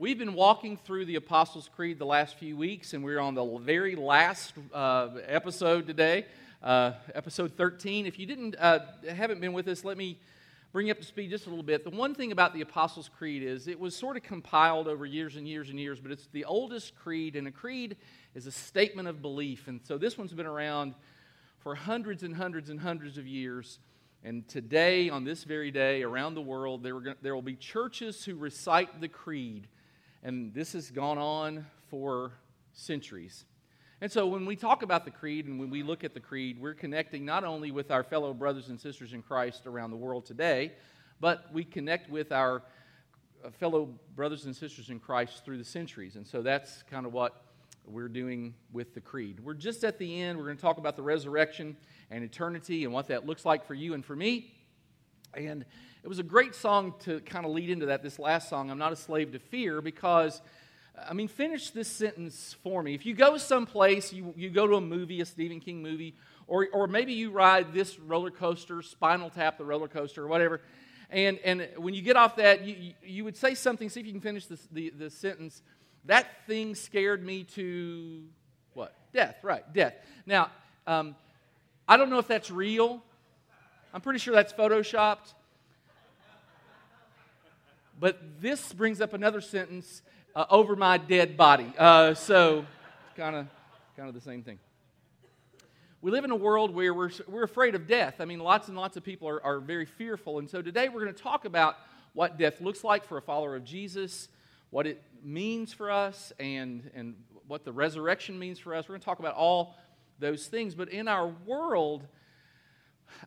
We've been walking through the Apostles' Creed the last few weeks, and we're on the very last uh, episode today, uh, episode 13. If you didn't uh, haven't been with us, let me bring you up to speed just a little bit. The one thing about the Apostles' Creed is it was sort of compiled over years and years and years, but it's the oldest creed, and a creed is a statement of belief. And so this one's been around for hundreds and hundreds and hundreds of years. And today, on this very day, around the world, there, there will be churches who recite the creed and this has gone on for centuries. And so when we talk about the creed and when we look at the creed, we're connecting not only with our fellow brothers and sisters in Christ around the world today, but we connect with our uh, fellow brothers and sisters in Christ through the centuries. And so that's kind of what we're doing with the creed. We're just at the end. We're going to talk about the resurrection and eternity and what that looks like for you and for me. And it was a great song to kind of lead into that, this last song, I'm Not a Slave to Fear, because, I mean, finish this sentence for me. If you go someplace, you, you go to a movie, a Stephen King movie, or, or maybe you ride this roller coaster, Spinal Tap, the roller coaster, or whatever, and, and when you get off that, you, you would say something, see if you can finish this, the, the sentence. That thing scared me to what? Death, right, death. Now, um, I don't know if that's real. I'm pretty sure that's photoshopped. But this brings up another sentence uh, over my dead body. Uh, so, kind of kind of the same thing. We live in a world where we're, we're afraid of death. I mean, lots and lots of people are, are very fearful. And so today we're going to talk about what death looks like for a follower of Jesus, what it means for us, and, and what the resurrection means for us. We're going to talk about all those things. But in our world,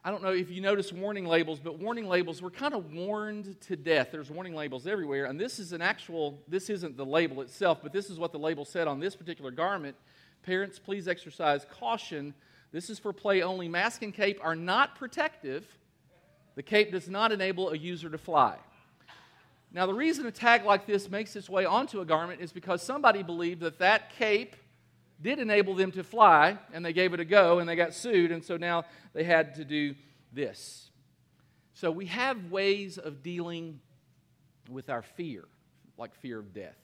I don't know if you notice warning labels, but warning labels, we're kind of warned to death. There's warning labels everywhere. And this is an actual, this isn't the label itself, but this is what the label said on this particular garment. Parents, please exercise caution. This is for play only. Mask and cape are not protective. The cape does not enable a user to fly. Now, the reason a tag like this makes its way onto a garment is because somebody believed that that cape did enable them to fly, and they gave it a go, and they got sued, and so now they had to do this. So we have ways of dealing with our fear, like fear of death.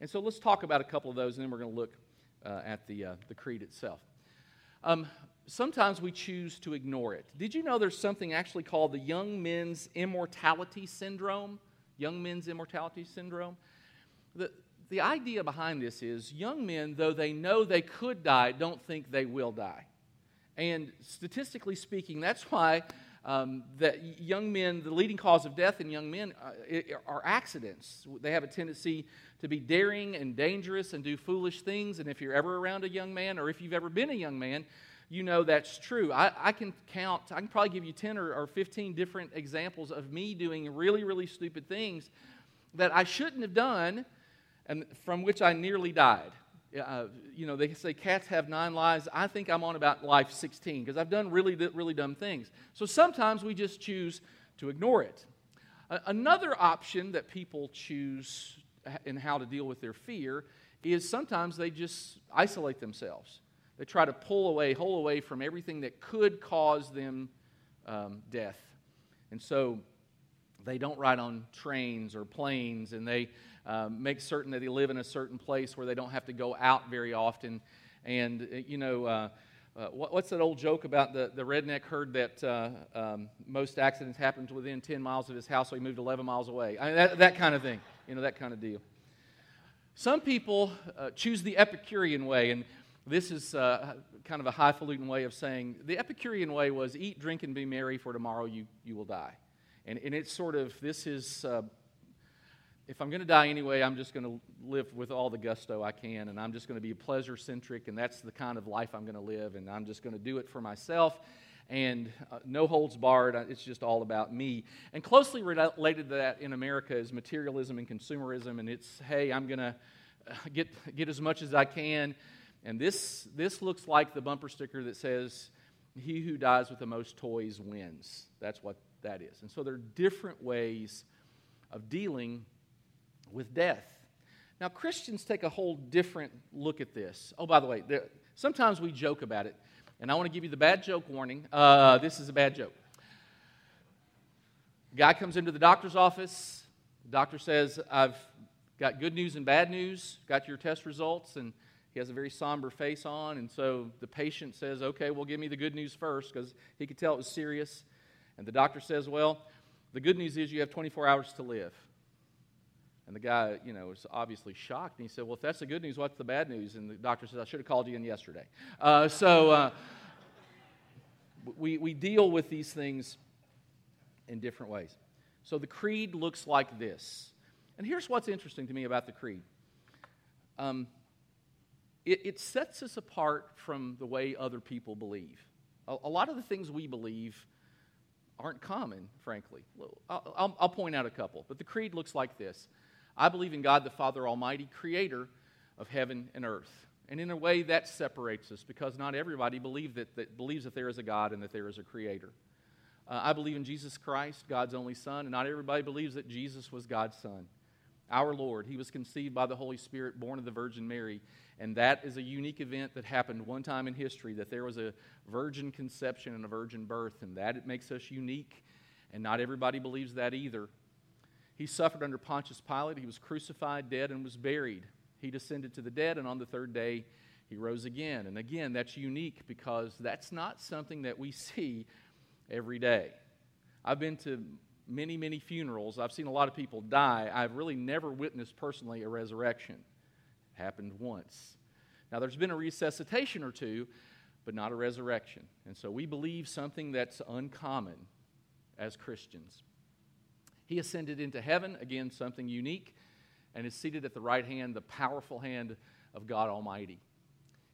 And so let's talk about a couple of those, and then we're going to look uh, at the, uh, the creed itself. Um, sometimes we choose to ignore it. Did you know there's something actually called the young men's immortality syndrome? Young men's immortality syndrome? The, the idea behind this is young men, though they know they could die, don't think they will die. And statistically speaking, that's why um, that young men, the leading cause of death in young men uh, are accidents. They have a tendency to be daring and dangerous and do foolish things. And if you're ever around a young man, or if you've ever been a young man, you know that's true. I, I can count, I can probably give you 10 or, or 15 different examples of me doing really, really stupid things that I shouldn't have done and from which I nearly died. Uh, you know, they say cats have nine lives. I think I'm on about life 16 because I've done really, really dumb things. So sometimes we just choose to ignore it. another option that people choose in how to deal with their fear is sometimes they just isolate themselves. They try to pull away, hold away from everything that could cause them um, death. And so they don't ride on trains or planes, and they um, make certain that they live in a certain place where they don't have to go out very often. And, uh, you know, uh, uh, what, what's that old joke about the, the redneck heard that uh, um, most accidents happened within 10 miles of his house, so he moved 11 miles away? I mean, that, that kind of thing, you know, that kind of deal. Some people uh, choose the Epicurean way, and this is uh, kind of a highfalutin way of saying the Epicurean way was eat, drink, and be merry, for tomorrow you, you will die. And, and it's sort of, this is uh, if I'm going to die anyway, I'm just going to live with all the gusto I can, and I'm just going to be pleasure centric, and that's the kind of life I'm going to live, and I'm just going to do it for myself, and uh, no holds barred. Uh, it's just all about me. And closely related to that in America is materialism and consumerism, and it's hey, I'm going to uh, get get as much as I can, and this this looks like the bumper sticker that says, "He who dies with the most toys wins." That's what that is, and so there are different ways of dealing with death. Now, Christians take a whole different look at this. Oh, by the way, there, sometimes we joke about it, and I want to give you the bad joke warning. Uh, this is a bad joke. Guy comes into the doctor's office. The doctor says, I've got good news and bad news, got your test results, and he has a very somber face on. And so the patient says, Okay, well, give me the good news first, because he could tell it was serious. And the doctor says, Well, the good news is you have 24 hours to live. And the guy, you know, was obviously shocked. And he said, Well, if that's the good news, what's the bad news? And the doctor says, I should have called you in yesterday. Uh, so uh, we, we deal with these things in different ways. So the creed looks like this. And here's what's interesting to me about the creed um, it, it, sets us apart from the way other people believe. A, a, lot of the things we believe aren't common, frankly. I'll, I'll, I'll point out a couple, but the creed looks like this I believe in God the Father Almighty, creator of heaven and earth. And in a way, that separates us because not everybody believe that, that, believes that there is a God and that there is a creator. Uh, I believe in Jesus Christ, God's only Son, and not everybody believes that Jesus was God's Son. Our Lord, He was conceived by the Holy Spirit, born of the Virgin Mary. And that is a unique event that happened one time in history that there was a virgin conception and a virgin birth, and that it makes us unique. And not everybody believes that either. He suffered under Pontius Pilate. He was crucified, dead, and was buried. He descended to the dead, and on the third day, he rose again. And again, that's unique because that's not something that we see every day. I've been to many, many funerals. I've seen a lot of people die. I've really never witnessed personally a resurrection. It happened once. Now, there's been a resuscitation or two, but not a resurrection. And so we believe something that's uncommon as Christians. He ascended into heaven, again, something unique, and is seated at the right hand, the powerful hand of God Almighty.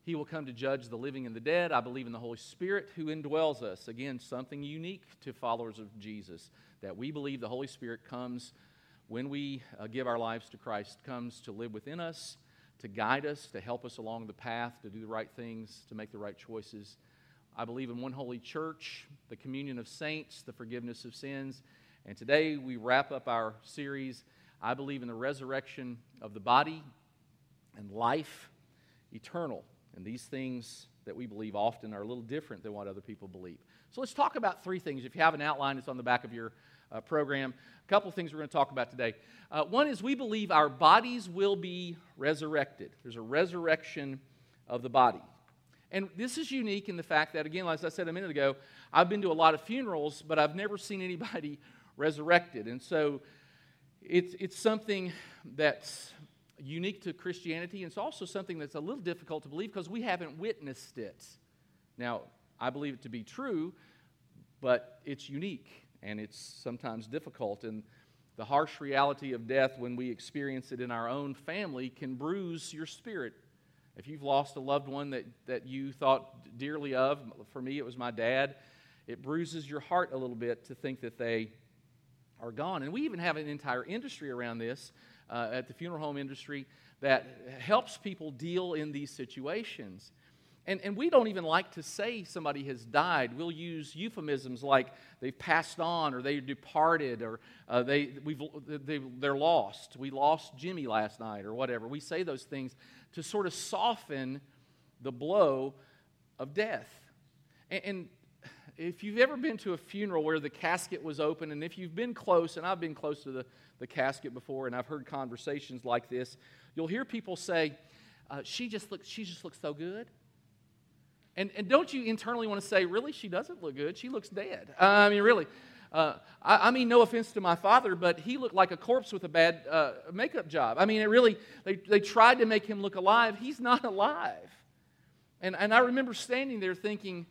He will come to judge the living and the dead. I believe in the Holy Spirit who indwells us. Again, something unique to followers of Jesus, that we believe the Holy Spirit comes when we uh, give our lives to Christ, comes to live within us, to guide us, to help us along the path, to do the right things, to make the right choices. I believe in one holy church, the communion of saints, the forgiveness of sins, and today we wrap up our series. I believe in the resurrection of the body and life eternal. And these things that we believe often are a little different than what other people believe. So let's talk about three things. If you have an outline, it's on the back of your uh, program. A couple of things we're going to talk about today. Uh, one is we believe our bodies will be resurrected. There's a resurrection of the body. And this is unique in the fact that, again, as I said a minute ago, I've been to a lot of funerals, but I've never seen anybody resurrected. And so it's, it's something that's unique to Christianity. And it's also something that's a little difficult to believe because we haven't witnessed it. Now, I believe it to be true, but it's unique and it's sometimes difficult. And the harsh reality of death, when we experience it in our own family, can bruise your spirit. If you've lost a loved one that, that you thought dearly of, for me it was my dad, it bruises your heart a little bit to think that they are gone. And we even have an entire industry around this uh, at the funeral home industry that helps people deal in these situations. And, and we don't even like to say somebody has died. We'll use euphemisms like they've passed on or they departed or uh, they, we've, they, they're lost. We lost Jimmy last night or whatever. We say those things to sort of soften the blow of death. And, and if you've ever been to a funeral where the casket was open, and if you've been close, and I've been close to the, the casket before, and I've heard conversations like this, you'll hear people say, uh, she, just looks, she just looks so good. And, and don't you internally want to say, really, she doesn't look good? She looks dead. Uh, I mean, really. Uh, I, I, mean, no offense to my father, but he looked like a corpse with a bad uh, makeup job. I mean, it really, they, they tried to make him look alive. He's not alive. And, and I remember standing there thinking,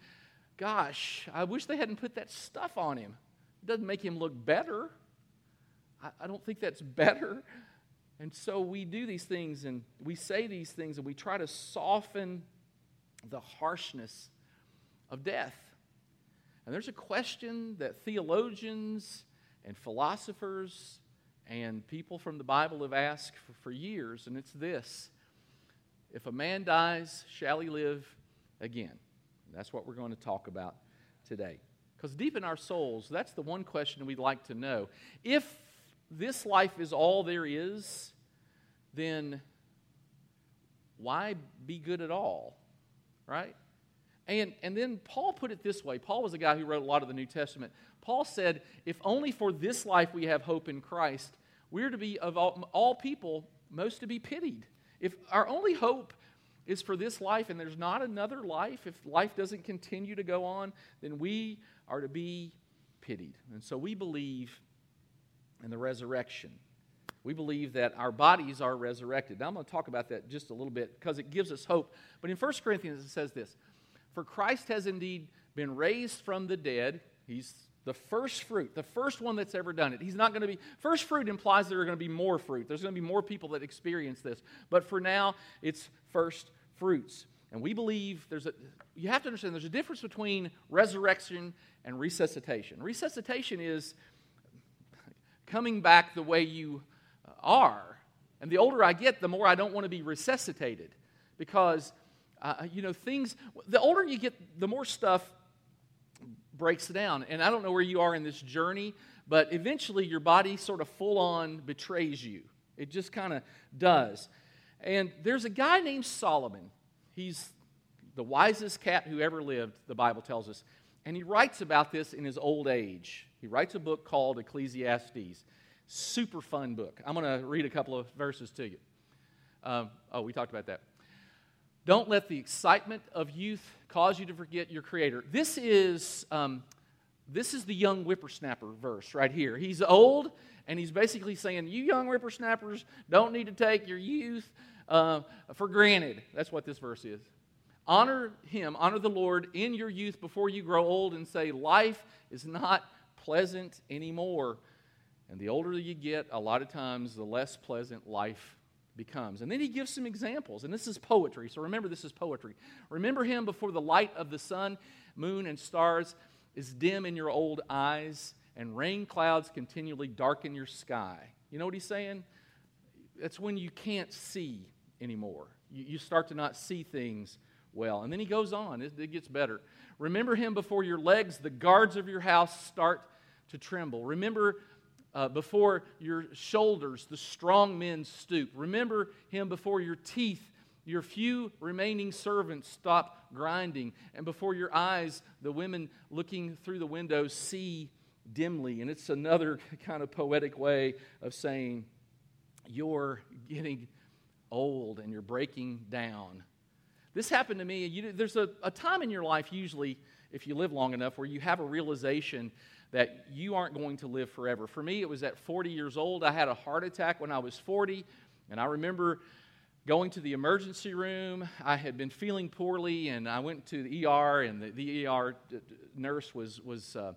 Gosh, I wish they hadn't put that stuff on him. It doesn't make him look better. I, I don't think that's better. And so we do these things and we say these things and we try to soften the harshness of death. And there's a question that theologians and philosophers and people from the Bible have asked for, for years, and it's this If a man dies, shall he live again? That's what we're going to talk about today. Because deep in our souls, that's the one question we'd like to know. If this life is all there is, then why be good at all? Right? And, and then Paul put it this way Paul was a guy who wrote a lot of the New Testament. Paul said, If only for this life we have hope in Christ, we're to be, of all, all people, most to be pitied. If our only hope is for this life and there's not another life, if life doesn't continue to go on, then we are to be pitied. And so we believe in the resurrection. We believe that our bodies are resurrected. Now I'm going to talk about that just a little bit because it gives us hope. But in 1 Corinthians it says this For Christ has indeed been raised from the dead. He's the first fruit, the first one that's ever done it. He's not going to be, first fruit implies there are going to be more fruit. There's going to be more people that experience this. But for now, it's first fruits. And we believe there's a, you have to understand there's a difference between resurrection and resuscitation. Resuscitation is coming back the way you are. And the older I get, the more I don't want to be resuscitated because, uh, you know, things, the older you get, the more stuff breaks down. And I don't know where you are in this journey, but eventually your body sort of full on betrays you. It just kind of does. And there's a guy named Solomon. He's the wisest cat who ever lived, the Bible tells us. And he writes about this in his old age. He writes a book called Ecclesiastes. Super fun book. I'm going to read a couple of verses to you. Um, oh, we talked about that. Don't let the excitement of youth cause you to forget your Creator. This is, um, this is the young whippersnapper verse right here. He's old, and he's basically saying, You young whippersnappers don't need to take your youth uh, for granted. That's what this verse is. Honor Him, honor the Lord in your youth before you grow old and say, Life is not pleasant anymore. And the older you get, a lot of times, the less pleasant life becomes. And then he gives some examples, and this is poetry. So remember, this is poetry. Remember him before the light of the sun, moon, and stars is dim in your old eyes, and rain clouds continually darken your sky. You know what he's saying? That's when you can't see anymore. You, you start to not see things well. And then he goes on, it, it gets better. Remember him before your legs, the guards of your house start to tremble. Remember uh, before your shoulders, the strong men stoop. Remember him before your teeth, your few remaining servants stop grinding. And before your eyes, the women looking through the windows see dimly. And it's another kind of poetic way of saying, You're getting old and you're breaking down. This happened to me. You, there's a, a time in your life, usually, if you live long enough, where you have a realization that you aren't going to live forever. For me, it was at 40 years old. I had a heart attack when I was 40, and I remember going to the emergency room. I had been feeling poorly, and I went to the ER, and the, the ER nurse was, was uh,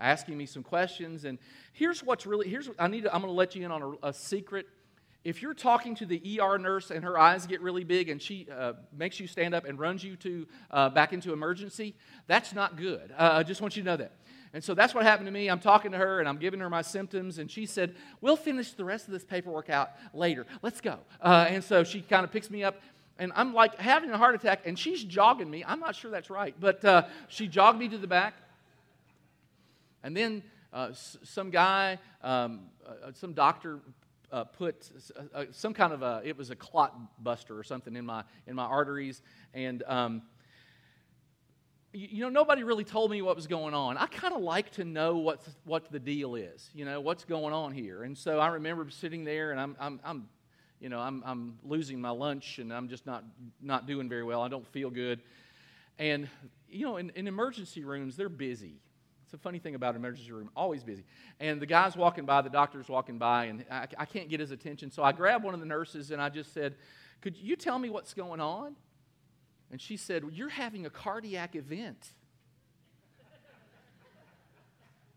asking me some questions. And here's what's really here's I need to, I'm going to let you in on a, a, secret. If you're talking to the ER nurse and her eyes get really big and she uh, makes you stand up and runs you to uh, back into emergency, that's not good. Uh, I just want you to know that. And so that's what happened to me. I'm talking to her and I'm giving her my symptoms, and she said, We'll finish the rest of this paperwork out later. Let's go. Uh, and so she kind of picks me up, and I'm like having a heart attack, and she's jogging me. I'm not sure that's right, but uh, she jogged me to the back. And then uh, s- some guy, um, uh, some doctor uh, put uh, some kind of a, it was a clot buster or something in my, in my arteries. And um, you know, nobody really told me what was going on. I kind of like to know what, what the deal is, you know, what's going on here. And so I remember sitting there and I'm, I'm, I'm you know, I'm, I'm losing my lunch and I'm just not, not doing very well. I don't feel good. And, you know, in, in emergency rooms, they're busy. It's a funny thing about an emergency room, always busy. And the guy's walking by, the doctor's walking by, and I, I can't get his attention. So I grabbed one of the nurses and I just said, Could you tell me what's going on? And she said, You're having a cardiac event.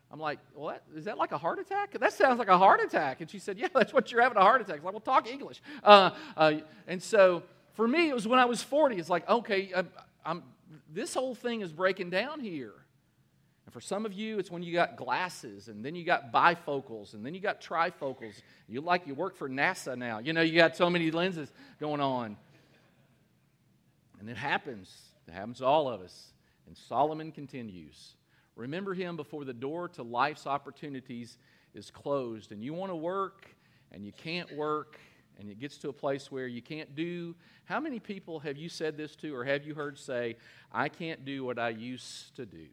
I'm like, What? Is that like a heart attack? That sounds like a heart attack. And she said, Yeah, that's what you're having a heart attack. I'm like, Well, talk English. Uh, uh, and so for me, it was when I was 40. It's like, okay, I'm, I'm, this whole thing is breaking down here. For some of you, it's when you got glasses, and then you got bifocals, and then you got trifocals. You like you work for NASA now. You know, you got so many lenses going on. And it happens. It happens to all of us. And Solomon continues Remember him before the door to life's opportunities is closed. And you want to work, and you can't work, and it gets to a place where you can't do. How many people have you said this to, or have you heard say, I can't do what I used to do?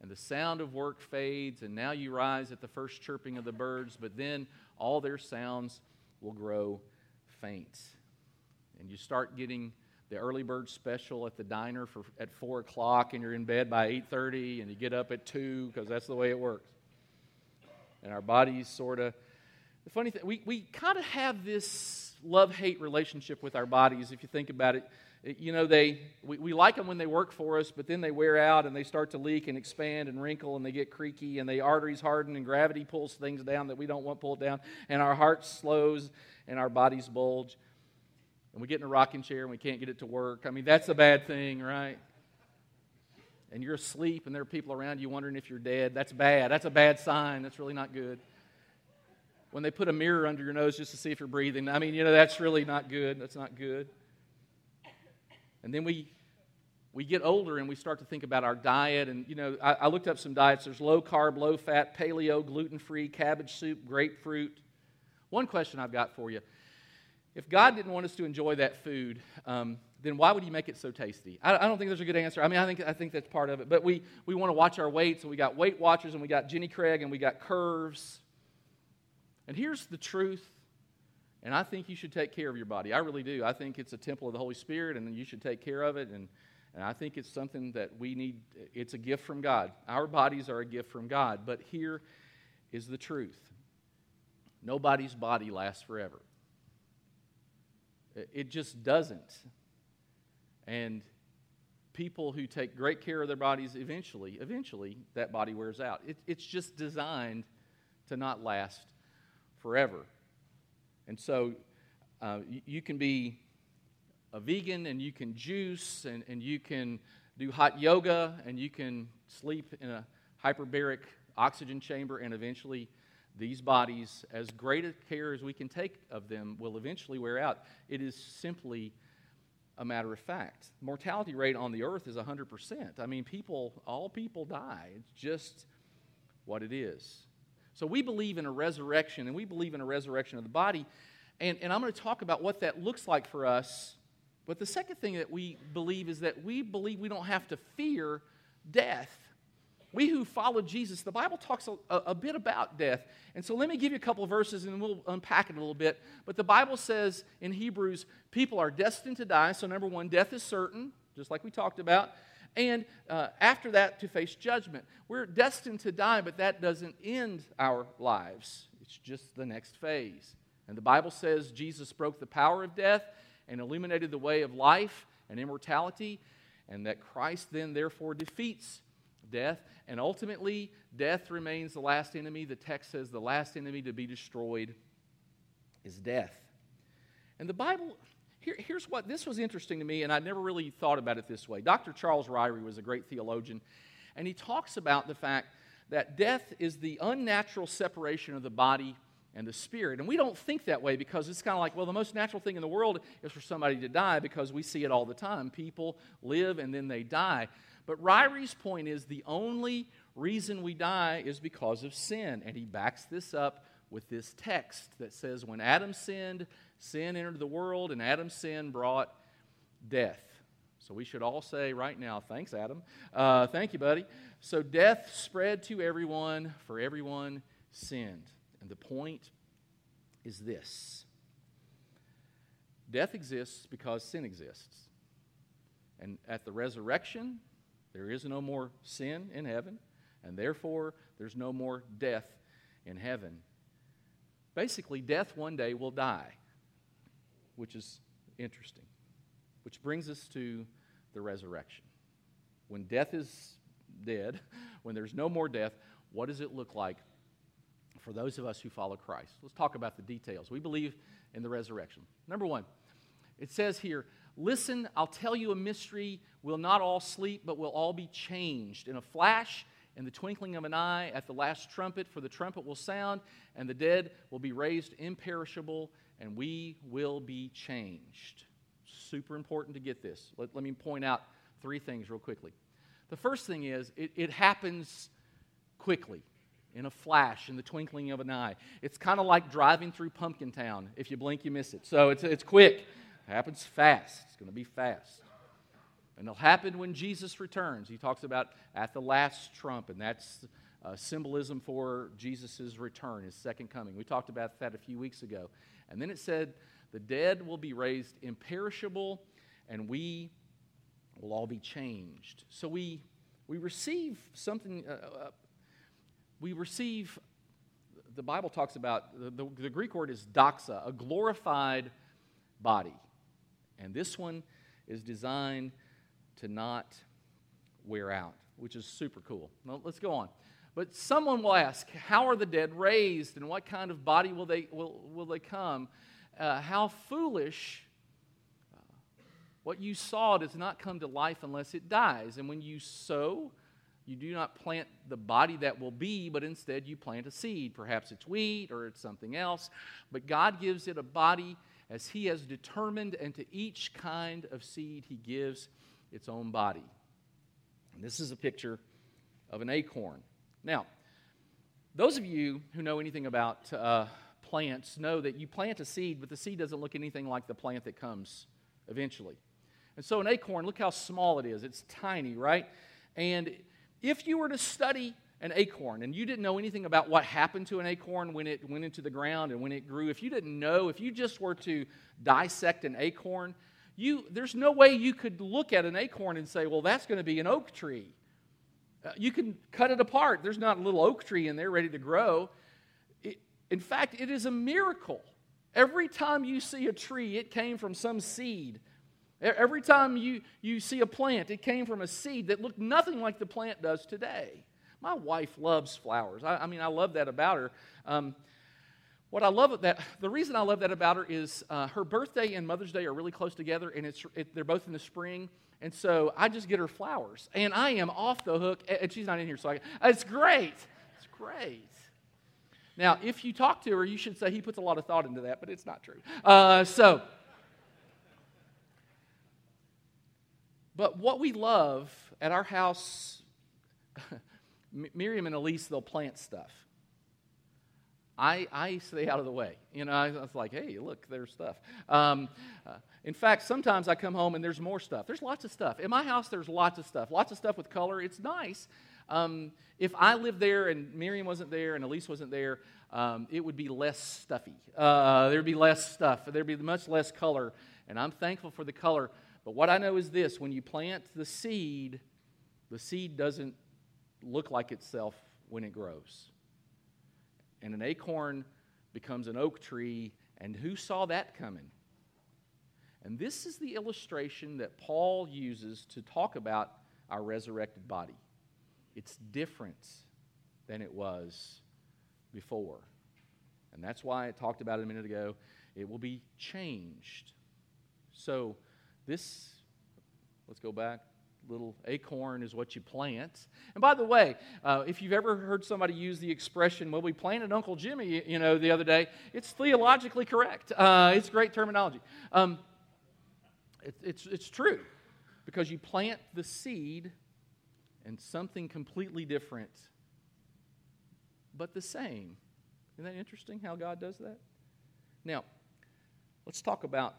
And the sound of work fades, and now you rise at the first chirping of the birds, but then all their sounds will grow faint. And you start getting the early bird special at the diner for, at 4 o'clock, and you're in bed by 8.30, and you get up at 2 because that's the way it works. And our bodies sort of, the funny thing, we, we kind of have this love-hate relationship with our bodies, if you think about it. You know they we, we like them when they work for us but then they wear out and they start to leak and expand and wrinkle and they get creaky and the arteries harden and gravity pulls things down that we don't want pulled down and our heart slows and our bodies bulge. And we get in a rocking chair and we can't get it to work. I mean that's a bad thing right? And you're asleep and there are people around you wondering if you're dead. That's bad. That's a bad sign. That's really not good when they put a mirror under your nose just to see if you're breathing i mean you know that's really not good that's not good and then we, we get older and we start to think about our diet. And, you know, I, I looked up some diets. There's low carb, low fat, paleo, gluten free, cabbage soup, grapefruit. One question I've got for you if God didn't want us to enjoy that food, um, then why would He make it so tasty? I, I, don't think there's a good answer. I mean, I think, I think that's part of it. But we, we want to watch our weight, so we got Weight Watchers and we got Jenny Craig and we got curves. And here's the truth and I think you should take care of your body. I really do. I think it's a temple of the Holy Spirit, and you should take care of it. And, and I think it's something that we need. It's a gift from God. Our bodies are a gift from God. But here is the truth nobody's body lasts forever. It just doesn't. And people who take great care of their bodies, eventually, eventually, that body wears out. It, it's just designed to not last forever. And so uh, you, can be a vegan and you can juice and, and you can do hot yoga and you can sleep in a hyperbaric oxygen chamber and eventually these bodies, as great a care as we can take of them, will eventually wear out. It is simply a matter of fact. Mortality rate on the earth is 100%. I mean, people, all people die. It's just what it is. So we believe in a resurrection, and we believe in a resurrection of the body. And, and I'm going to talk about what that looks like for us. But the second thing that we believe is that we believe we don't have to fear death. We who follow Jesus, the Bible talks a, a, bit about death. And so let me give you a couple verses and we'll unpack it a little bit. But the Bible says in Hebrews, people are destined to die. So, number one, death is certain, just like we talked about and uh, after that to face judgment. We're destined to die, but that doesn't end our lives. It's just the next phase. And the Bible says Jesus broke the power of death and illuminated the way of life and immortality, and that Christ then therefore defeats death. And ultimately, death remains the last enemy. The text says the last enemy to be destroyed is death. And the Bible here, here's what this was interesting to me, and I never really thought about it this way. Dr. Charles Ryrie was a great theologian, and he talks about the fact that death is the unnatural separation of the body and the spirit. And we don't think that way because it's kind of like, well, the most natural thing in the world is for somebody to die because we see it all the time. People live and then they die. But Ryrie's point is the only reason we die is because of sin. And he backs this up with this text that says, when Adam sinned, Sin entered the world, and Adam's sin brought death. So we should all say right now, thanks, Adam. Uh, thank you, buddy. So death spread to everyone, for everyone sinned. And the point is this death exists because sin exists. And at the resurrection, there is no more sin in heaven, and therefore there's no more death in heaven. Basically, death one day will die which is interesting. Which brings us to the resurrection. When death is dead, when there's no more death, what does it look like for those of us who follow Christ? Let's talk about the details. We believe in the resurrection. Number one, it says here, Listen, I'll tell you a mystery. We'll not all sleep, but we'll all be changed. In a flash, in the twinkling of an eye, at the last trumpet, for the trumpet will sound, and the dead will be raised imperishable, and we will be changed. Super important to get this. Let, let me point out three things real quickly. The first thing is it, it happens quickly, in a flash, in the twinkling of an eye. It's kind of like driving through Pumpkin Town. If you blink, you miss it. So it's, it's quick, it happens fast. It's going to be fast. And it'll happen when Jesus returns. He talks about at the last trump, and that's uh, symbolism for Jesus' return, his second coming. We talked about that a few weeks ago. And then it said, the dead will be raised imperishable, and we will all be changed. So we, we receive something, uh, uh, we receive, the Bible talks about, the, the, the Greek word is doxa, a glorified body. And this one is designed to not wear out, which is super cool. Now, let's go on. But someone will ask, How are the dead raised, and what kind of body will they, will, will they come? Uh, how foolish. Uh, what you saw does not come to life unless it dies. And when you sow, you do not plant the body that will be, but instead you plant a seed. Perhaps it's wheat or it's something else. But God gives it a body as He has determined, and to each kind of seed He gives its own body. And this is a picture of an acorn. Now, those of you who know anything about uh, plants know that you plant a seed, but the seed doesn't look anything like the plant that comes eventually. And so, an acorn, look how small it is. It's tiny, right? And if you were to study an acorn and you didn't know anything about what happened to an acorn when it went into the ground and when it grew, if you didn't know, if you just were to dissect an acorn, you, there's no way you could look at an acorn and say, well, that's going to be an oak tree. Uh, you can cut it apart. There's not a little oak tree in there ready to grow. It, in fact, it is a miracle. Every time you see a tree, it came from some seed. Every time you, you see a plant, it came from a seed that looked nothing like the plant does today. My wife loves flowers. I, I mean, I love that about her. Um, what I love about that the reason I love that about her is uh, her birthday and Mother's Day are really close together, and it's it, they're both in the spring. And so I just get her flowers, and I am off the hook. And she's not in here, so I, it's great. It's great. Now, if you talk to her, you should say he puts a lot of thought into that, but it's not true. Uh, so, but what we love at our house, Miriam and Elise, they'll plant stuff. I, I stay out of the way. You know, I, was like, hey, look, there's stuff. Um, uh, in fact, sometimes I come home and there's more stuff. There's lots of stuff. In my house, there's lots of stuff. Lots of stuff with color. It's nice. Um, if I lived there and Miriam wasn't there and Elise wasn't there, um, it would be less stuffy. Uh, there'd be less stuff. There'd be much less color. And I'm thankful for the color. But what I know is this when you plant the seed, the seed doesn't look like itself when it grows and an acorn becomes an oak tree, and who saw that coming? And this is the illustration that Paul uses to talk about our resurrected body. It's different than it was before. And that's why I talked about it a minute ago. It will be changed. So, this, let's go back little acorn is what you plant. And by the way, uh, if you've ever heard somebody use the expression, well, we planted Uncle Jimmy, you know, the other day, it's theologically correct. Uh, it's great terminology. Um, it, it's, it's true because you plant the seed and something completely different, but the same. Isn't that interesting how God does that? Now, let's talk about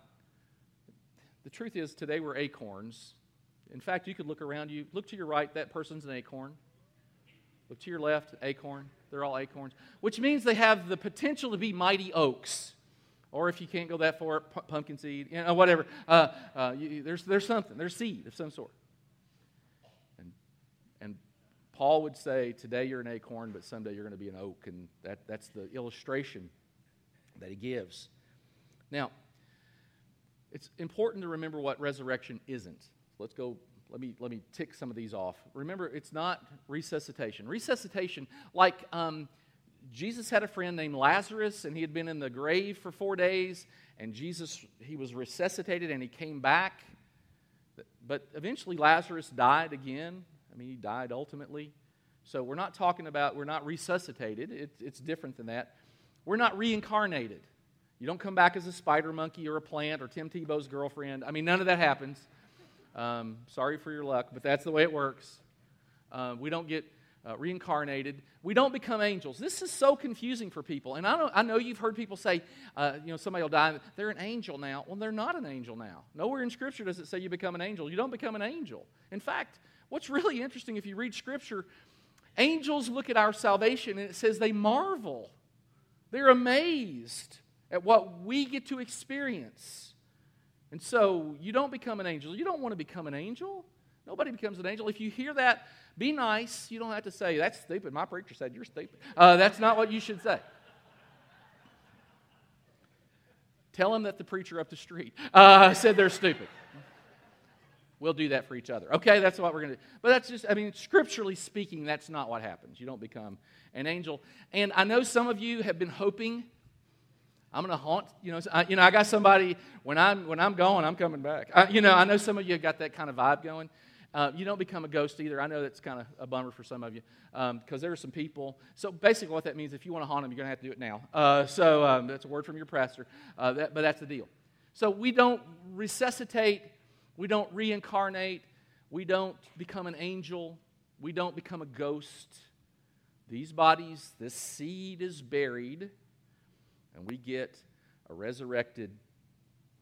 the truth is today we're acorns in fact, you could look around you, look to your right, that person's an acorn. Look to your left, acorn. They're all acorns, which means they have the potential to be mighty oaks. Or if you can't go that far, pumpkin seed, you know, whatever. Uh, uh, you, there's, there's something, there's seed of some sort. And, and Paul would say, Today you're an acorn, but someday you're going to be an oak. And that, that's the illustration that he gives. Now, it's important to remember what resurrection isn't. Let's go, let me, let me tick some of these off. Remember, it's not resuscitation. Resuscitation, like um, Jesus had a friend named Lazarus, and he had been in the grave for four days, and Jesus, he was resuscitated and he came back. But eventually, Lazarus died again. I mean, he died ultimately. So we're not talking about, we're not resuscitated. It, it's different than that. We're not reincarnated. You don't come back as a spider monkey or a plant or Tim Tebow's girlfriend. I mean, none of that happens. Um, sorry for your luck, but that's the way it works. Uh, we don't get uh, reincarnated. We don't become angels. This is so confusing for people. And I, don't, I know you've heard people say, uh, you know, somebody will die, they're an angel now. Well, they're not an angel now. Nowhere in Scripture does it say you become an angel. You don't become an angel. In fact, what's really interesting if you read Scripture, angels look at our salvation and it says they marvel, they're amazed at what we get to experience. And so you don't become an angel. You don't want to become an angel. Nobody becomes an angel. If you hear that, be nice. You don't have to say, that's stupid. My preacher said you're stupid. Uh, that's not what you should say. Tell them that the preacher up the street uh, said they're stupid. We'll do that for each other. Okay, that's what we're going to do. But that's just, I mean, scripturally speaking, that's not what happens. You don't become an angel. And I know some of you have been hoping I'm going to haunt, you know, I, you know, I got somebody, when I'm, when I'm gone, I'm coming back. I, you know, I know some of you have got that kind of vibe going. Uh, you don't become a ghost either. I know that's kind of a bummer for some of you because um, there are some people. So basically, what that means, if you want to haunt them, you're going to have to do it now. Uh, so um, that's a word from your pastor, uh, that, but that's the deal. So we don't resuscitate, we don't reincarnate, we don't become an angel, we don't become a ghost. These bodies, this seed is buried and we get a resurrected,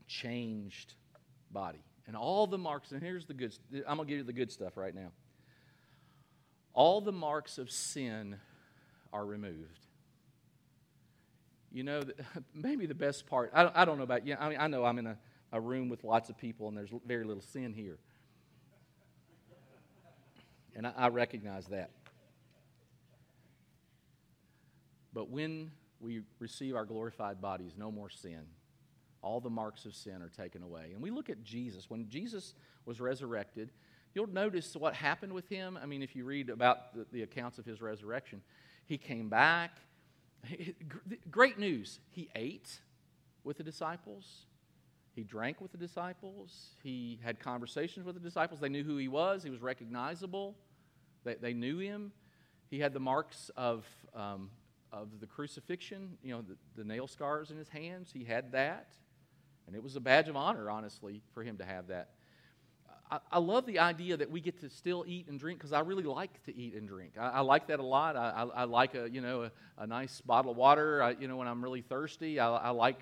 changed body. And all the marks, and here's the good, I'm going to give you the good stuff right now. All the marks of sin are removed. You know, maybe the best part, I don't, I don't know about you. I mean, I know I'm in a, a room with lots of people and there's very little sin here. And I, I recognize that. But when we receive our glorified bodies, no more sin. All the marks of sin are taken away. And we look at Jesus. When Jesus was resurrected, you'll notice what happened with him. I mean, if you read about the, the accounts of his resurrection, he came back. Great news. He ate with the disciples. He drank with the disciples. He had conversations with the disciples. They knew who he was. He was recognizable. They, they knew him. He had the marks of um, of the crucifixion, you know, the, the nail scars in his hands. He had that. And it was a badge of honor, honestly, for him to have that. I, I love the idea that we get to still eat and drink because I really like to eat and drink. I, I like that a lot. I, I, like a, you know, a, a, nice bottle of water, you know, when I'm really thirsty. I, like,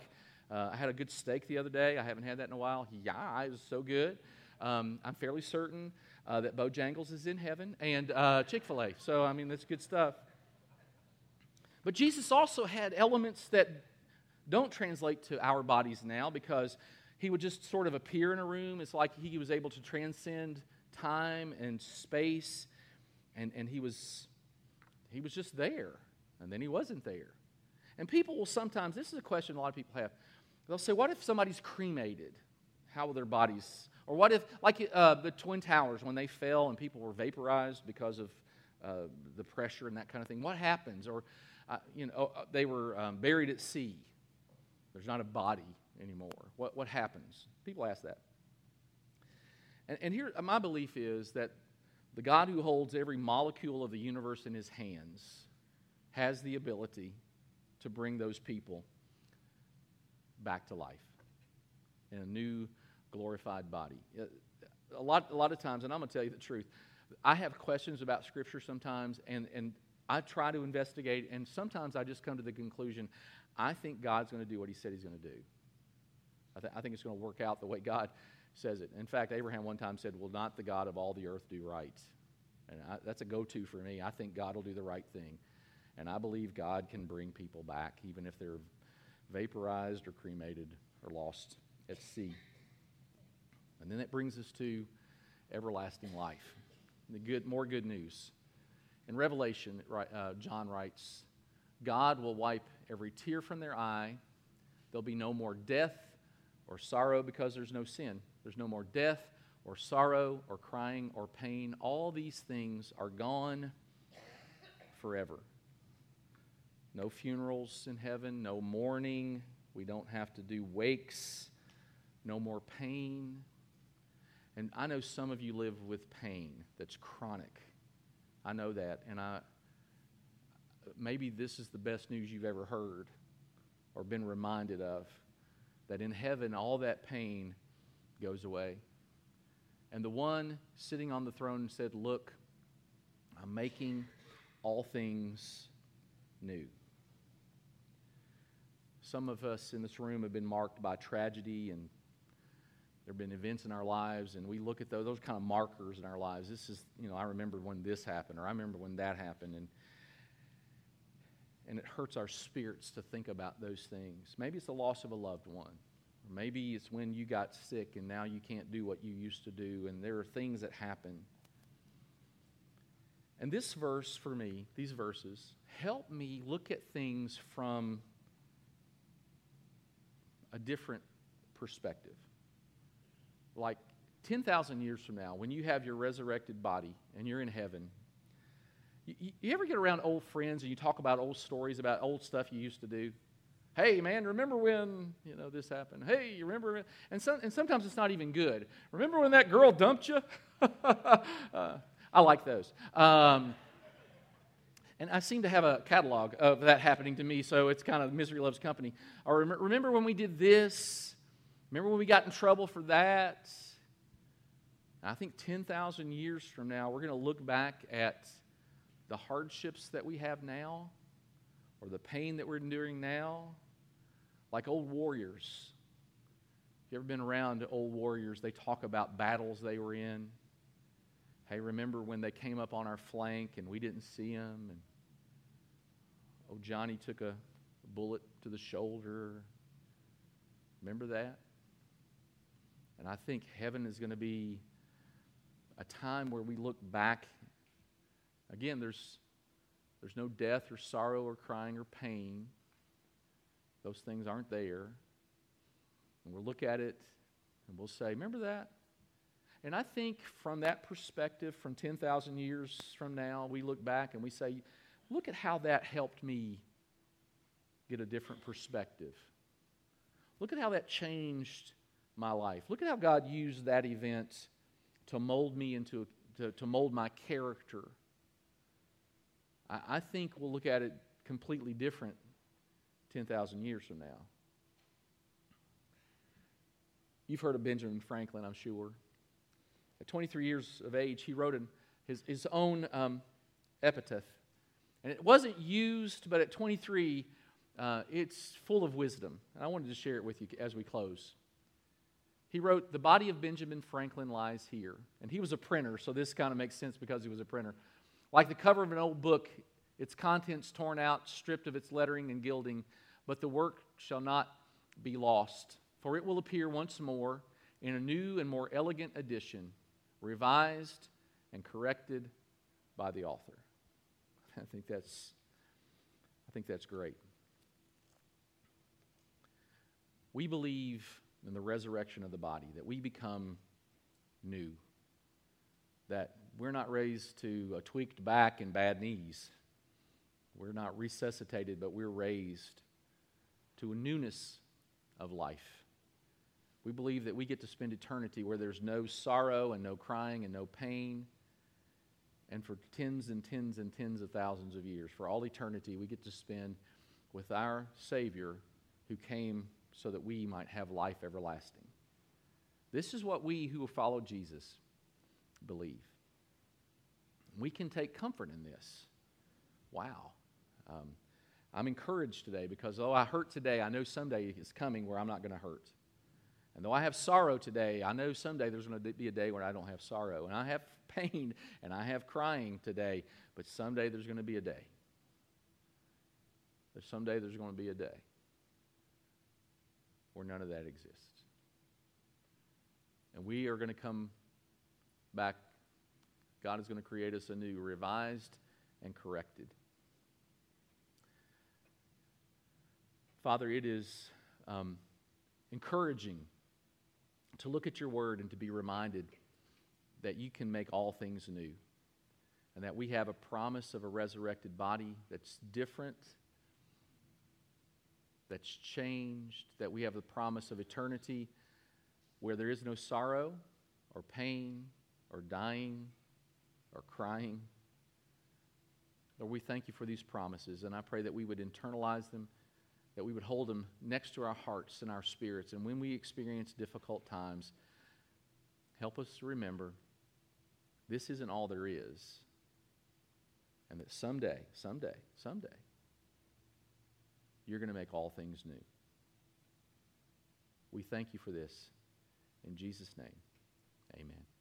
uh, I had a good steak the other day. I haven't had that in a while. Yeah, it was so good. Um, I'm fairly certain uh, that Bojangles is in heaven and uh, Chick fil A. So, I mean, that's good stuff. But Jesus also had elements that don't translate to our bodies now because he would just sort of appear in a room. It's like he was able to transcend time and space, and, and he, was, he was just there, and then he wasn't there. And people will sometimes, this is a question a lot of people have, they'll say, What if somebody's cremated? How will their bodies, or what if, like uh, the Twin Towers, when they fell and people were vaporized because of uh, the pressure and that kind of thing, what happens? Or you know, uh, they were um, buried at sea. There's not a body anymore. What, what happens? People ask that. And, and here, my belief is that the God who holds every molecule of the universe in his hands has the ability to bring those people back to life in a new glorified body. Uh, a lot, a lot of times, and I'm going to tell you the truth, I have questions about Scripture sometimes, and, and I try to investigate, and sometimes I just come to the conclusion I think God's going to do what He said He's going to do. I, th- I think it's going to work out the way God says it. In fact, Abraham one time said, Will not the God of all the earth do right? And I, that's a go to for me. I think God will do the right thing. And I believe God can bring people back, even if they're vaporized or cremated or lost at sea. And then that brings us to everlasting life. The good, more good news. In Revelation, uh, John writes, God will wipe every tear from their eye. There'll be no more death or sorrow because there's no sin. There's no more death or sorrow or crying or pain. All these things are gone forever. No funerals in heaven, no mourning. We don't have to do wakes, no more pain. And I know some of you live with pain that's chronic. I know that. And I, maybe this is the best news you've ever heard or been reminded of that in heaven, all that pain goes away. And the one sitting on the throne said, Look, I'm making all things new. Some of us in this room have been marked by tragedy and there have been events in our lives, and we look at those, those kind of markers in our lives. This is, you know, I remember when this happened, or I remember when that happened. And, and it hurts our spirits to think about those things. Maybe it's the loss of a loved one. Or maybe it's when you got sick and now you can't do what you used to do, and there are things that happen. And this verse for me, these verses, help me look at things from a different perspective. Like 10,000 years from now, when you have your resurrected body and you're in heaven, you, you, ever get around old friends and you talk about old stories about old stuff you used to do? Hey, man, remember when you know this happened? Hey, you remember? And, and sometimes it's not even good. Remember when that girl dumped you? uh, I like those. Um, and I seem to have a catalog of that happening to me, so it's kind of misery loves company. Or remember when we did this? Remember when we got in trouble for that? I think 10,000 years from now, we're going to look back at the hardships that we have now or the pain that we're enduring now like old warriors. If you ever been around old warriors, they talk about battles they were in. Hey, remember when they came up on our flank and we didn't see them? And oh, Johnny took a bullet to the shoulder. Remember that? And I think heaven is going to be a time where we look back. Again, there's, there's no death or sorrow or crying or pain. Those things aren't there. And we'll look at it and we'll say, Remember that? And I think from that perspective, from 10,000 years from now, we look back and we say, Look at how that helped me get a different perspective. Look at how that changed my life. Look at how God used that event to mold me into, to, to mold my character. I, I think we'll look at it completely different 10,000 years from now. You've heard of Benjamin Franklin, I'm sure. At 23 years of age, he wrote an, his, his own um, epitaph. And it wasn't used, but at 23, uh, it's full of wisdom. And I wanted to share it with you as we close. He wrote, The body of Benjamin Franklin lies here. And he was a printer, so this kind of makes sense because he was a printer. Like the cover of an old book, its contents torn out, stripped of its lettering and gilding, but the work shall not be lost, for it will appear once more in a new and more elegant edition, revised and corrected by the author. I think that's, I think that's great. We believe in the resurrection of the body, that we become new, that we're not raised to a tweaked back and bad knees. We're not resuscitated, but we're raised to a newness of life. We believe that we get to spend eternity where there's no sorrow and no crying and no pain. And for tens and tens and tens of thousands of years, for all eternity, we get to spend with our Savior who came so that we might have life everlasting. This is what we who follow Jesus believe. We can take comfort in this. Wow. Um, I'm encouraged today because though I hurt today, I know someday is coming where I'm not going to hurt. And though I have sorrow today, I know someday there's going to be a day where I don't have sorrow. And I have pain and I have crying today, but someday there's going to be a day. There's someday there's going to be a day where none of that exists. And we are going to come back. God is going to create us anew, revised and corrected. Father, it is um, encouraging to look at your word and to be reminded that you can make all things new and that we have a promise of a resurrected body that's different that's changed, that we have the promise of eternity where there is no sorrow or pain or dying or crying. Lord, we thank you for these promises, and I pray that we would internalize them, that we would hold them next to our hearts and our spirits. And when we experience difficult times, help us to remember this isn't all there is. And that someday, someday, someday, you're going to make all things new. We thank you for this. In Jesus' name, amen.